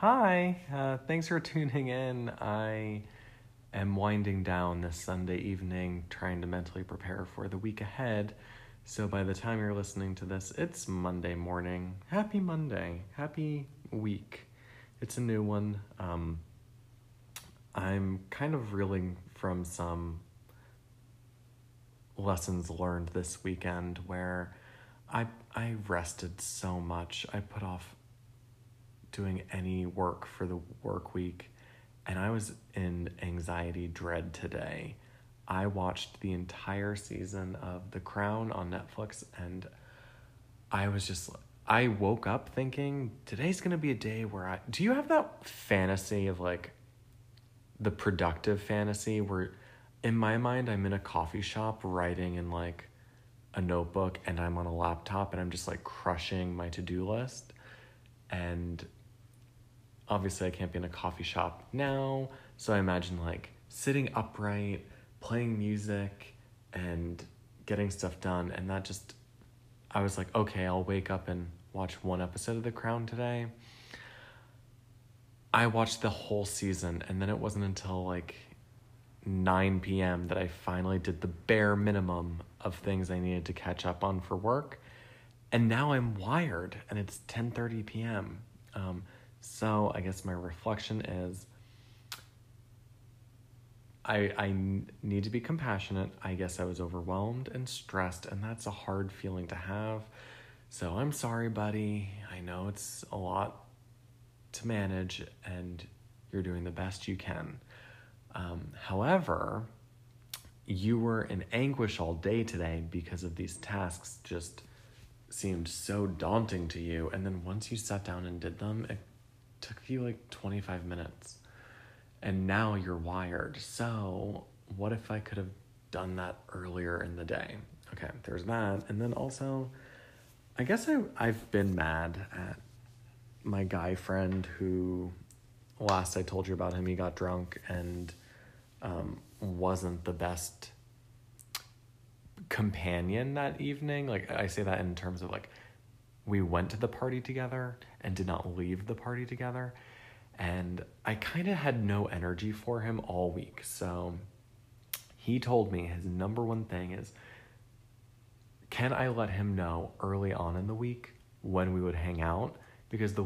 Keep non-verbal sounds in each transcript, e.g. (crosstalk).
Hi, uh, thanks for (laughs) tuning in. I am winding down this Sunday evening, trying to mentally prepare for the week ahead. So by the time you're listening to this, it's Monday morning. Happy Monday. Happy week. It's a new one. Um, I'm kind of reeling from some lessons learned this weekend where I I rested so much. I put off doing any work for the work week and I was in anxiety dread today. I watched the entire season of The Crown on Netflix and I was just I woke up thinking today's to be a day where I Do you have that fantasy of like the productive fantasy where in my mind I'm in a coffee shop writing in like a notebook and I'm on a laptop and I'm just like crushing my to-do list and obviously I can't be in a coffee shop now so I imagine like sitting upright playing music and getting stuff done and that just I was like okay I'll wake up and watch one episode of The Crown today I watched the whole season and then it wasn't until like 9 p.m. that I finally did the bare minimum of things I needed to catch up on for work. And now I'm wired and it's 10:30 p.m. Um, so I guess my reflection is I I need to be compassionate. I guess I was overwhelmed and stressed and that's a hard feeling to have. So I'm sorry, buddy. I know it's a lot to manage and you're doing the best you can. Um, however, you were in anguish all day today because of these tasks just seemed so daunting to you. And then once you sat down and did them, it took you like 25 minutes. And now you're wired. So, what if I could have done that earlier in the day? Okay, there's that. And then also, I guess I, I've been mad at my guy friend who last I told you about him, he got drunk and um, wasn't the best companion that evening. Like I say that in terms of like we went to the party together and did not leave the party together. And I kind of had no energy for him all week. So he told me his number one thing is can I let him know early on in the week when we would hang out? Because the,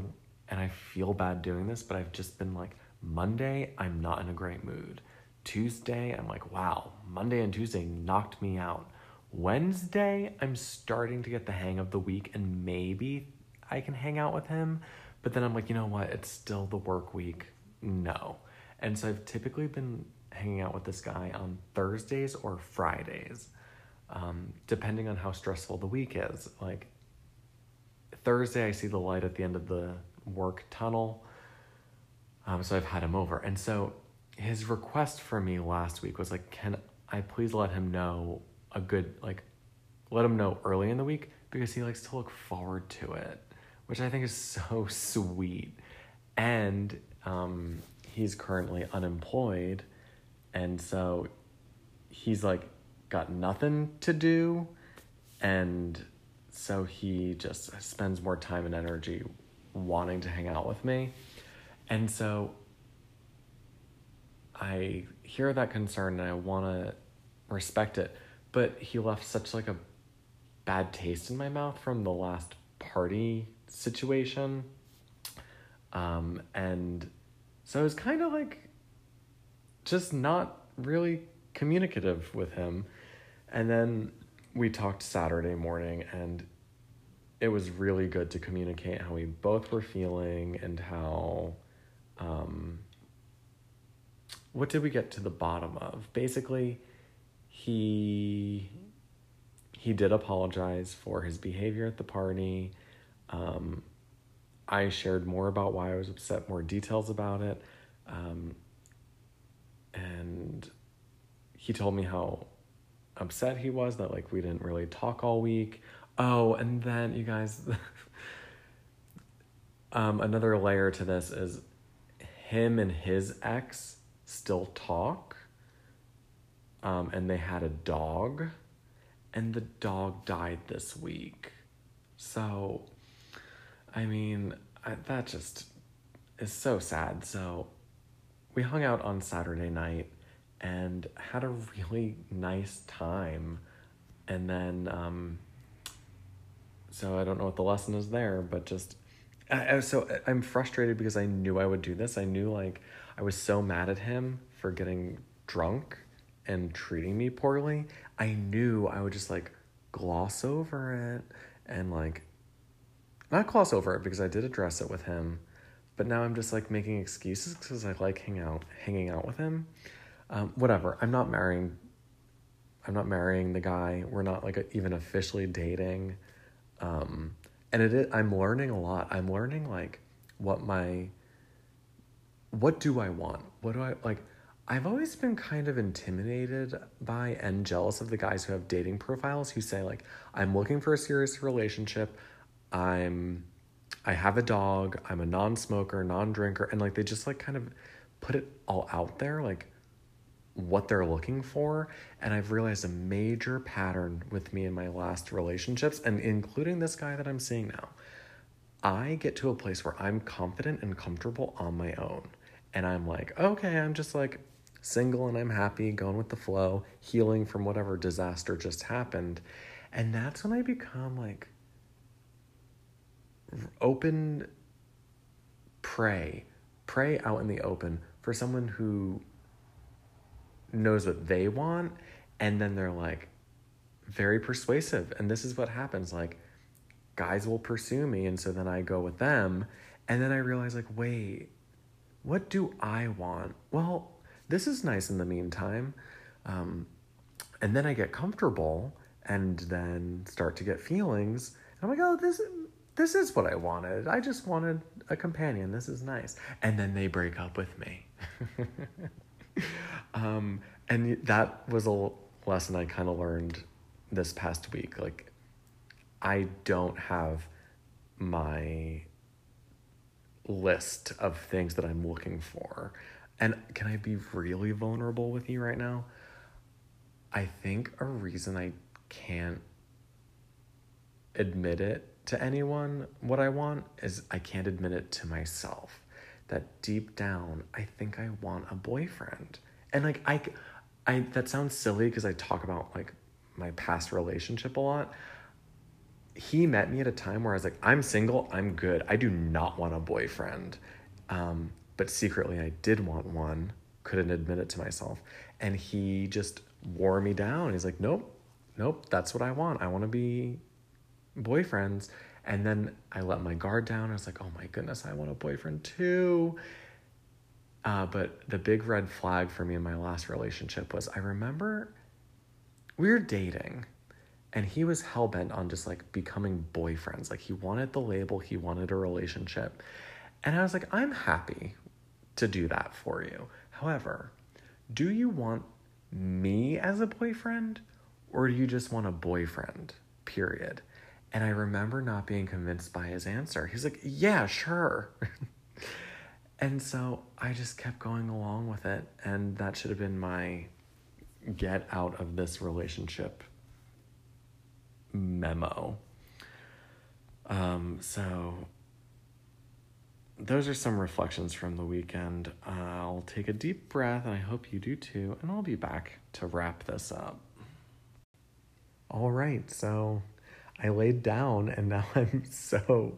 and I feel bad doing this, but I've just been like, Monday, I'm not in a great mood. Tuesday, I'm like, wow, Monday and Tuesday knocked me out. Wednesday, I'm starting to get the hang of the week and maybe I can hang out with him. But then I'm like, you know what? It's still the work week. No. And so I've typically been hanging out with this guy on Thursdays or Fridays, um, depending on how stressful the week is. Like Thursday, I see the light at the end of the work tunnel. Um, so I've had him over. And so his request for me last week was like, can I please let him know a good, like, let him know early in the week because he likes to look forward to it, which I think is (laughs) so sweet. And um, he's currently unemployed. And so he's like got nothing to do. And so he just spends more time and energy wanting to hang out with me. And so I hear that concern and I want to respect it, but he left such like a bad taste in my mouth from the last party situation. Um, and so I was kind of like just not really communicative with him. And then we talked Saturday morning and it was really good to communicate how we both were feeling and how um, what did we get to the bottom of? Basically, he he did apologize for his behavior at the party. Um, I shared more about why I was upset, more details about it. Um, and he told me how upset he was that like we didn't really talk all week. Oh, and then you guys (laughs) um, another layer to this is him and his ex still talk. Um, and they had a dog, and the dog died this week. So, I mean, I, that just, is so sad. So we hung out on Saturday night and had a really nice time. And then, um, so I don't know what the lesson is there, but just, I, I, so I'm frustrated because I knew I would do this. I knew like I was so mad at him for getting drunk and treating me poorly. I knew I would just like gloss over it and like not gloss over it because I did address it with him, but now I'm just like making excuses because I like hang out hanging out with him. Um, whatever. I'm not marrying. I'm not marrying the guy. We're not like even officially dating. Um, and it is, I'm learning a lot. I'm learning like what my what do I want? What do I like? I've always been kind of intimidated by and jealous of the guys who have dating profiles who say like I'm looking for a serious relationship. I'm I have a dog, I'm a non-smoker, non-drinker and like they just like kind of put it all out there like what they're looking for and I've realized a major pattern with me in my last relationships and including this guy that I'm seeing now. I get to a place where I'm confident and comfortable on my own and I'm like, okay, I'm just like single and I'm happy, going with the flow, healing from whatever disaster just happened. And that's when I become like open prey, prey out in the open for someone who knows what they want and then they're like very persuasive and this is what happens like guys will pursue me and so then I go with them and then I realize like wait what do I want? Well, this is nice in the meantime. Um, and then I get comfortable and then start to get feelings. I'm like, oh, this this is what I wanted. I just wanted a companion. This is nice. And then they break up with me. (laughs) um, and that was a lesson I kind of learned this past week. Like, I don't have my list of things that I'm looking for. And can I be really vulnerable with you right now? I think a reason I can't admit it to anyone what I want is I can't admit it to myself. That deep down, I think I want a boyfriend. And like I I that sounds silly because I talk about like my past relationship a lot, he met me at a time where I was like, I'm single, I'm good. I do not want a boyfriend. Um, but secretly, I did want one, couldn't admit it to myself. And he just wore me down. He's like, nope, nope, that's what I want. I want to be boyfriends. And then I let my guard down. I was like, oh my goodness, I want a boyfriend too. Uh, but the big red flag for me in my last relationship was I remember we were dating and he was hell bent on just like becoming boyfriends. Like he wanted the label, he wanted a relationship. And I was like, I'm happy to do that for you. However, do you want me as a boyfriend or do you just want a boyfriend? Period. And I remember not being convinced by his answer. He's like, Yeah, sure. (laughs) and so I just kept going along with it. And that should have been my get out of this relationship memo. Um, so those are some reflections from the weekend. I'll take a deep breath, and I hope you do too, and I'll be back to wrap this up. All right, so I laid down, and now (laughs) I'm so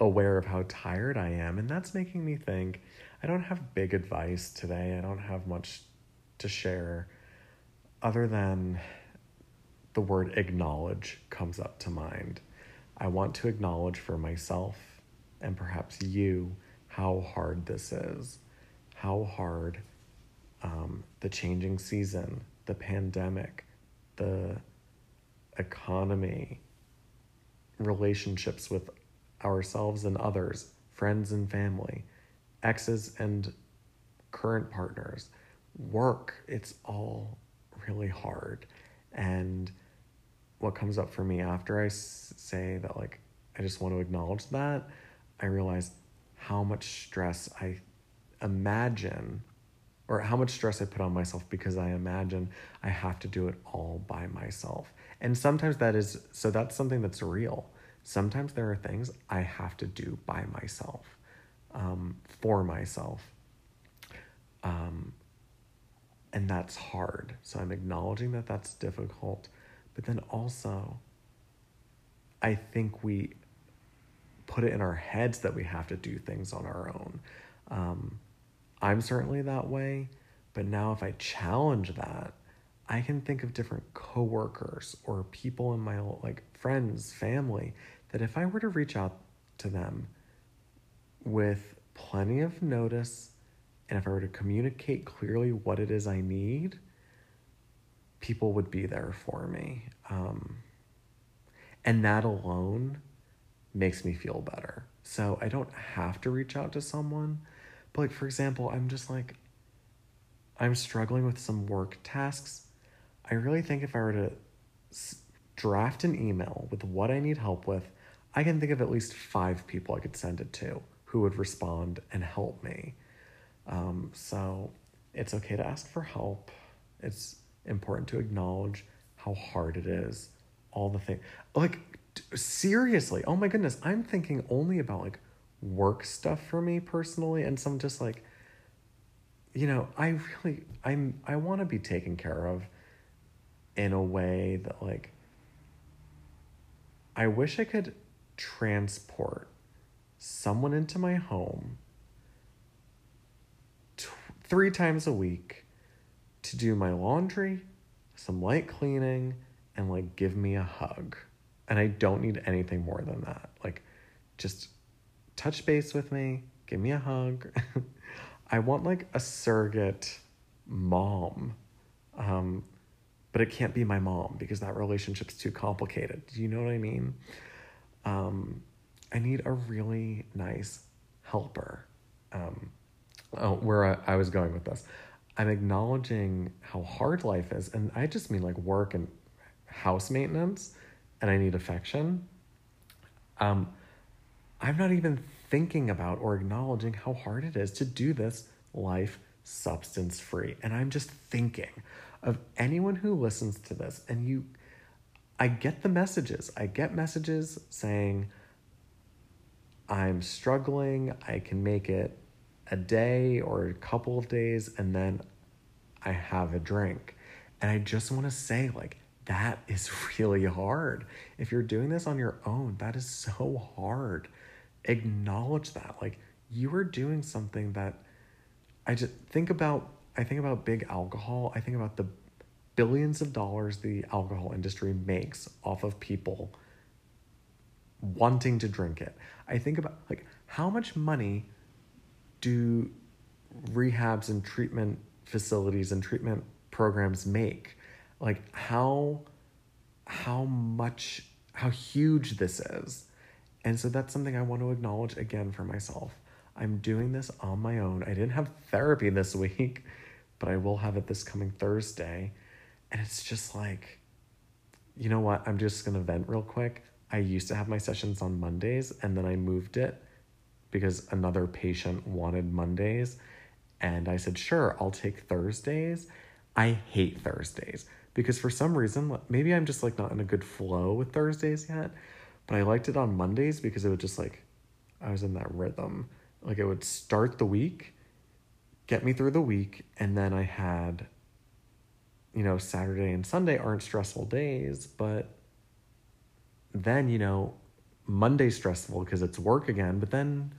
aware of how tired I am, and that's making me think I don't have big advice today. I don't have much to share other than the word acknowledge comes up to mind. I want to acknowledge for myself and perhaps you how hard this is, how hard um, the changing season, the pandemic, the economy, relationships with ourselves and others, friends and family, exes and current partners, work, it's all really hard. And what comes up for me after I say that, like, I just want to acknowledge that, I realize how much stress I imagine or how much stress I put on myself because I imagine I have to do it all by myself. And sometimes that is, so that's something that's real. Sometimes there are things I have to do by myself. um, for myself. Um, and that's hard. So I'm acknowledging that that's difficult, but then also, I think we put it in our heads that we have to do things on our own. Um, I'm certainly that way, but now if I challenge that, I can think of different coworkers or people in my like friends, family that if I were to reach out to them with plenty of notice and if I were to communicate clearly what it is I need, people would be there for me. Um, and that alone makes me feel better. So I don't have to reach out to someone. But, like, for example, I'm just like, I'm struggling with some work tasks. I really think if I were to draft an email with what I need help with, I can think of at least five people I could send it to who would respond and help me. Um, so it's okay to ask for help. It's important to acknowledge how hard it is. All the things. Like, seriously, oh my goodness, I'm thinking only about like work stuff for me personally and some just like, you know, I really, I'm, I want to be taken care of in a way that like, I wish I could transport someone into my home three times a week to do my laundry, some light cleaning, and like give me a hug. And I don't need anything more than that. Like, just touch base with me, give me a hug. (laughs) I want like a surrogate mom. Um, but it can't be my mom because that relationship's too complicated. Do you know what I mean? Um, I need a really nice helper. Um, oh, where I, I was going with this. I'm acknowledging how hard life is, and I just mean like work and house maintenance, and I need affection. Um, I'm not even thinking about or acknowledging how hard it is to do this life substance free. And I'm just thinking of anyone who listens to this, and you, I get the messages. I get messages saying, I'm struggling, I can make it a day or a couple of days and then I have a drink. And I just want to say, like, that is (laughs) really hard. If you're doing this on your own, that is so hard. Acknowledge that. Like, you are doing something that I just think about. I think about big alcohol. I think about the billions of dollars the alcohol industry makes off of people wanting to drink it. I think about, like, how much money do rehabs and treatment facilities and treatment programs make like how how much how huge this is. And so that's something i want to acknowledge again for myself. I'm doing this on my own. I didn't have therapy this (laughs) week but i will have it this coming thursday. And it's just like you know what? I'm just going to vent real quick. I used to have my sessions on mondays and then i moved it because another patient wanted Mondays. And I said, sure, I'll take Thursdays. I hate Thursdays because for some reason, maybe I'm just like not in a good flow with Thursdays yet, but I liked it on Mondays because it would just like, I was in that rhythm. Like it would start the week, get me through the week, and then I had, you know, Saturday and Sunday aren't stressful days, but then, you know, Monday stressful because it's work again, but then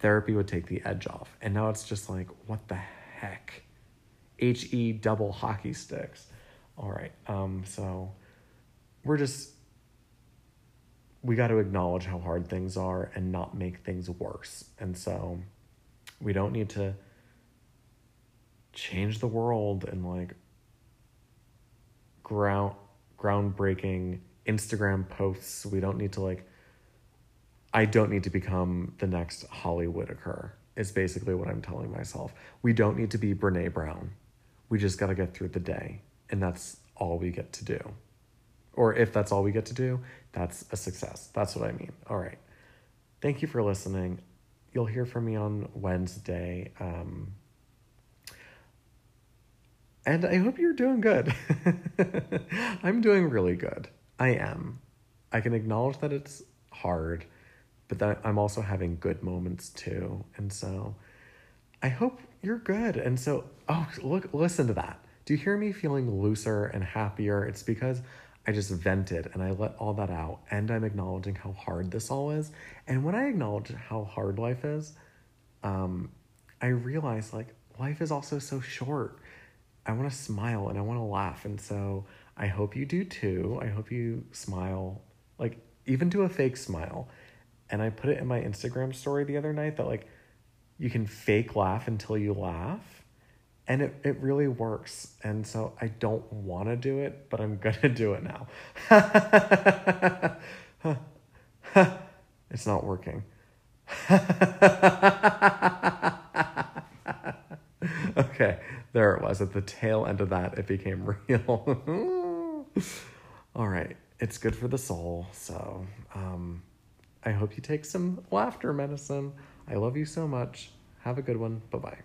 therapy would take the edge off. And now it's just like, what the heck? HE double hockey sticks. All right. Um, so we're just, we got to acknowledge how hard things are and not make things worse. And so we don't need to change the world and like ground groundbreaking Instagram posts. We don't need to like I don't need to become the next Holly Whitaker, is basically what I'm telling myself. We don't need to be Brene Brown. We just got to get through the day. And that's all we get to do. Or if that's all we get to do, that's a success. That's what I mean. All right. Thank you for listening. You'll hear from me on Wednesday. Um, and I hope you're doing good. (laughs) I'm doing really good. I am. I can acknowledge that it's hard but that I'm also having good moments too. And so I hope you're good. And so, oh, look, listen to that. Do you hear me feeling looser and happier? It's because I just vented and I let all that out. And I'm acknowledging how hard this all is. And when I acknowledge how hard life is, um, I realize like life is also so short. I want to smile and I want to laugh. And so I hope you do too. I hope you smile, like even do a fake smile. And I put it in my Instagram story the other night that like you can fake laugh until you laugh. And it, it really works. And so I don't want to do it, but I'm to (laughs) do it now. (laughs) it's not working. (laughs) okay, there it was. At the tail end of that, it became real. All right, it's good for the soul. So um, I hope you take some laughter medicine. I love you so much. Have a good one. Bye bye.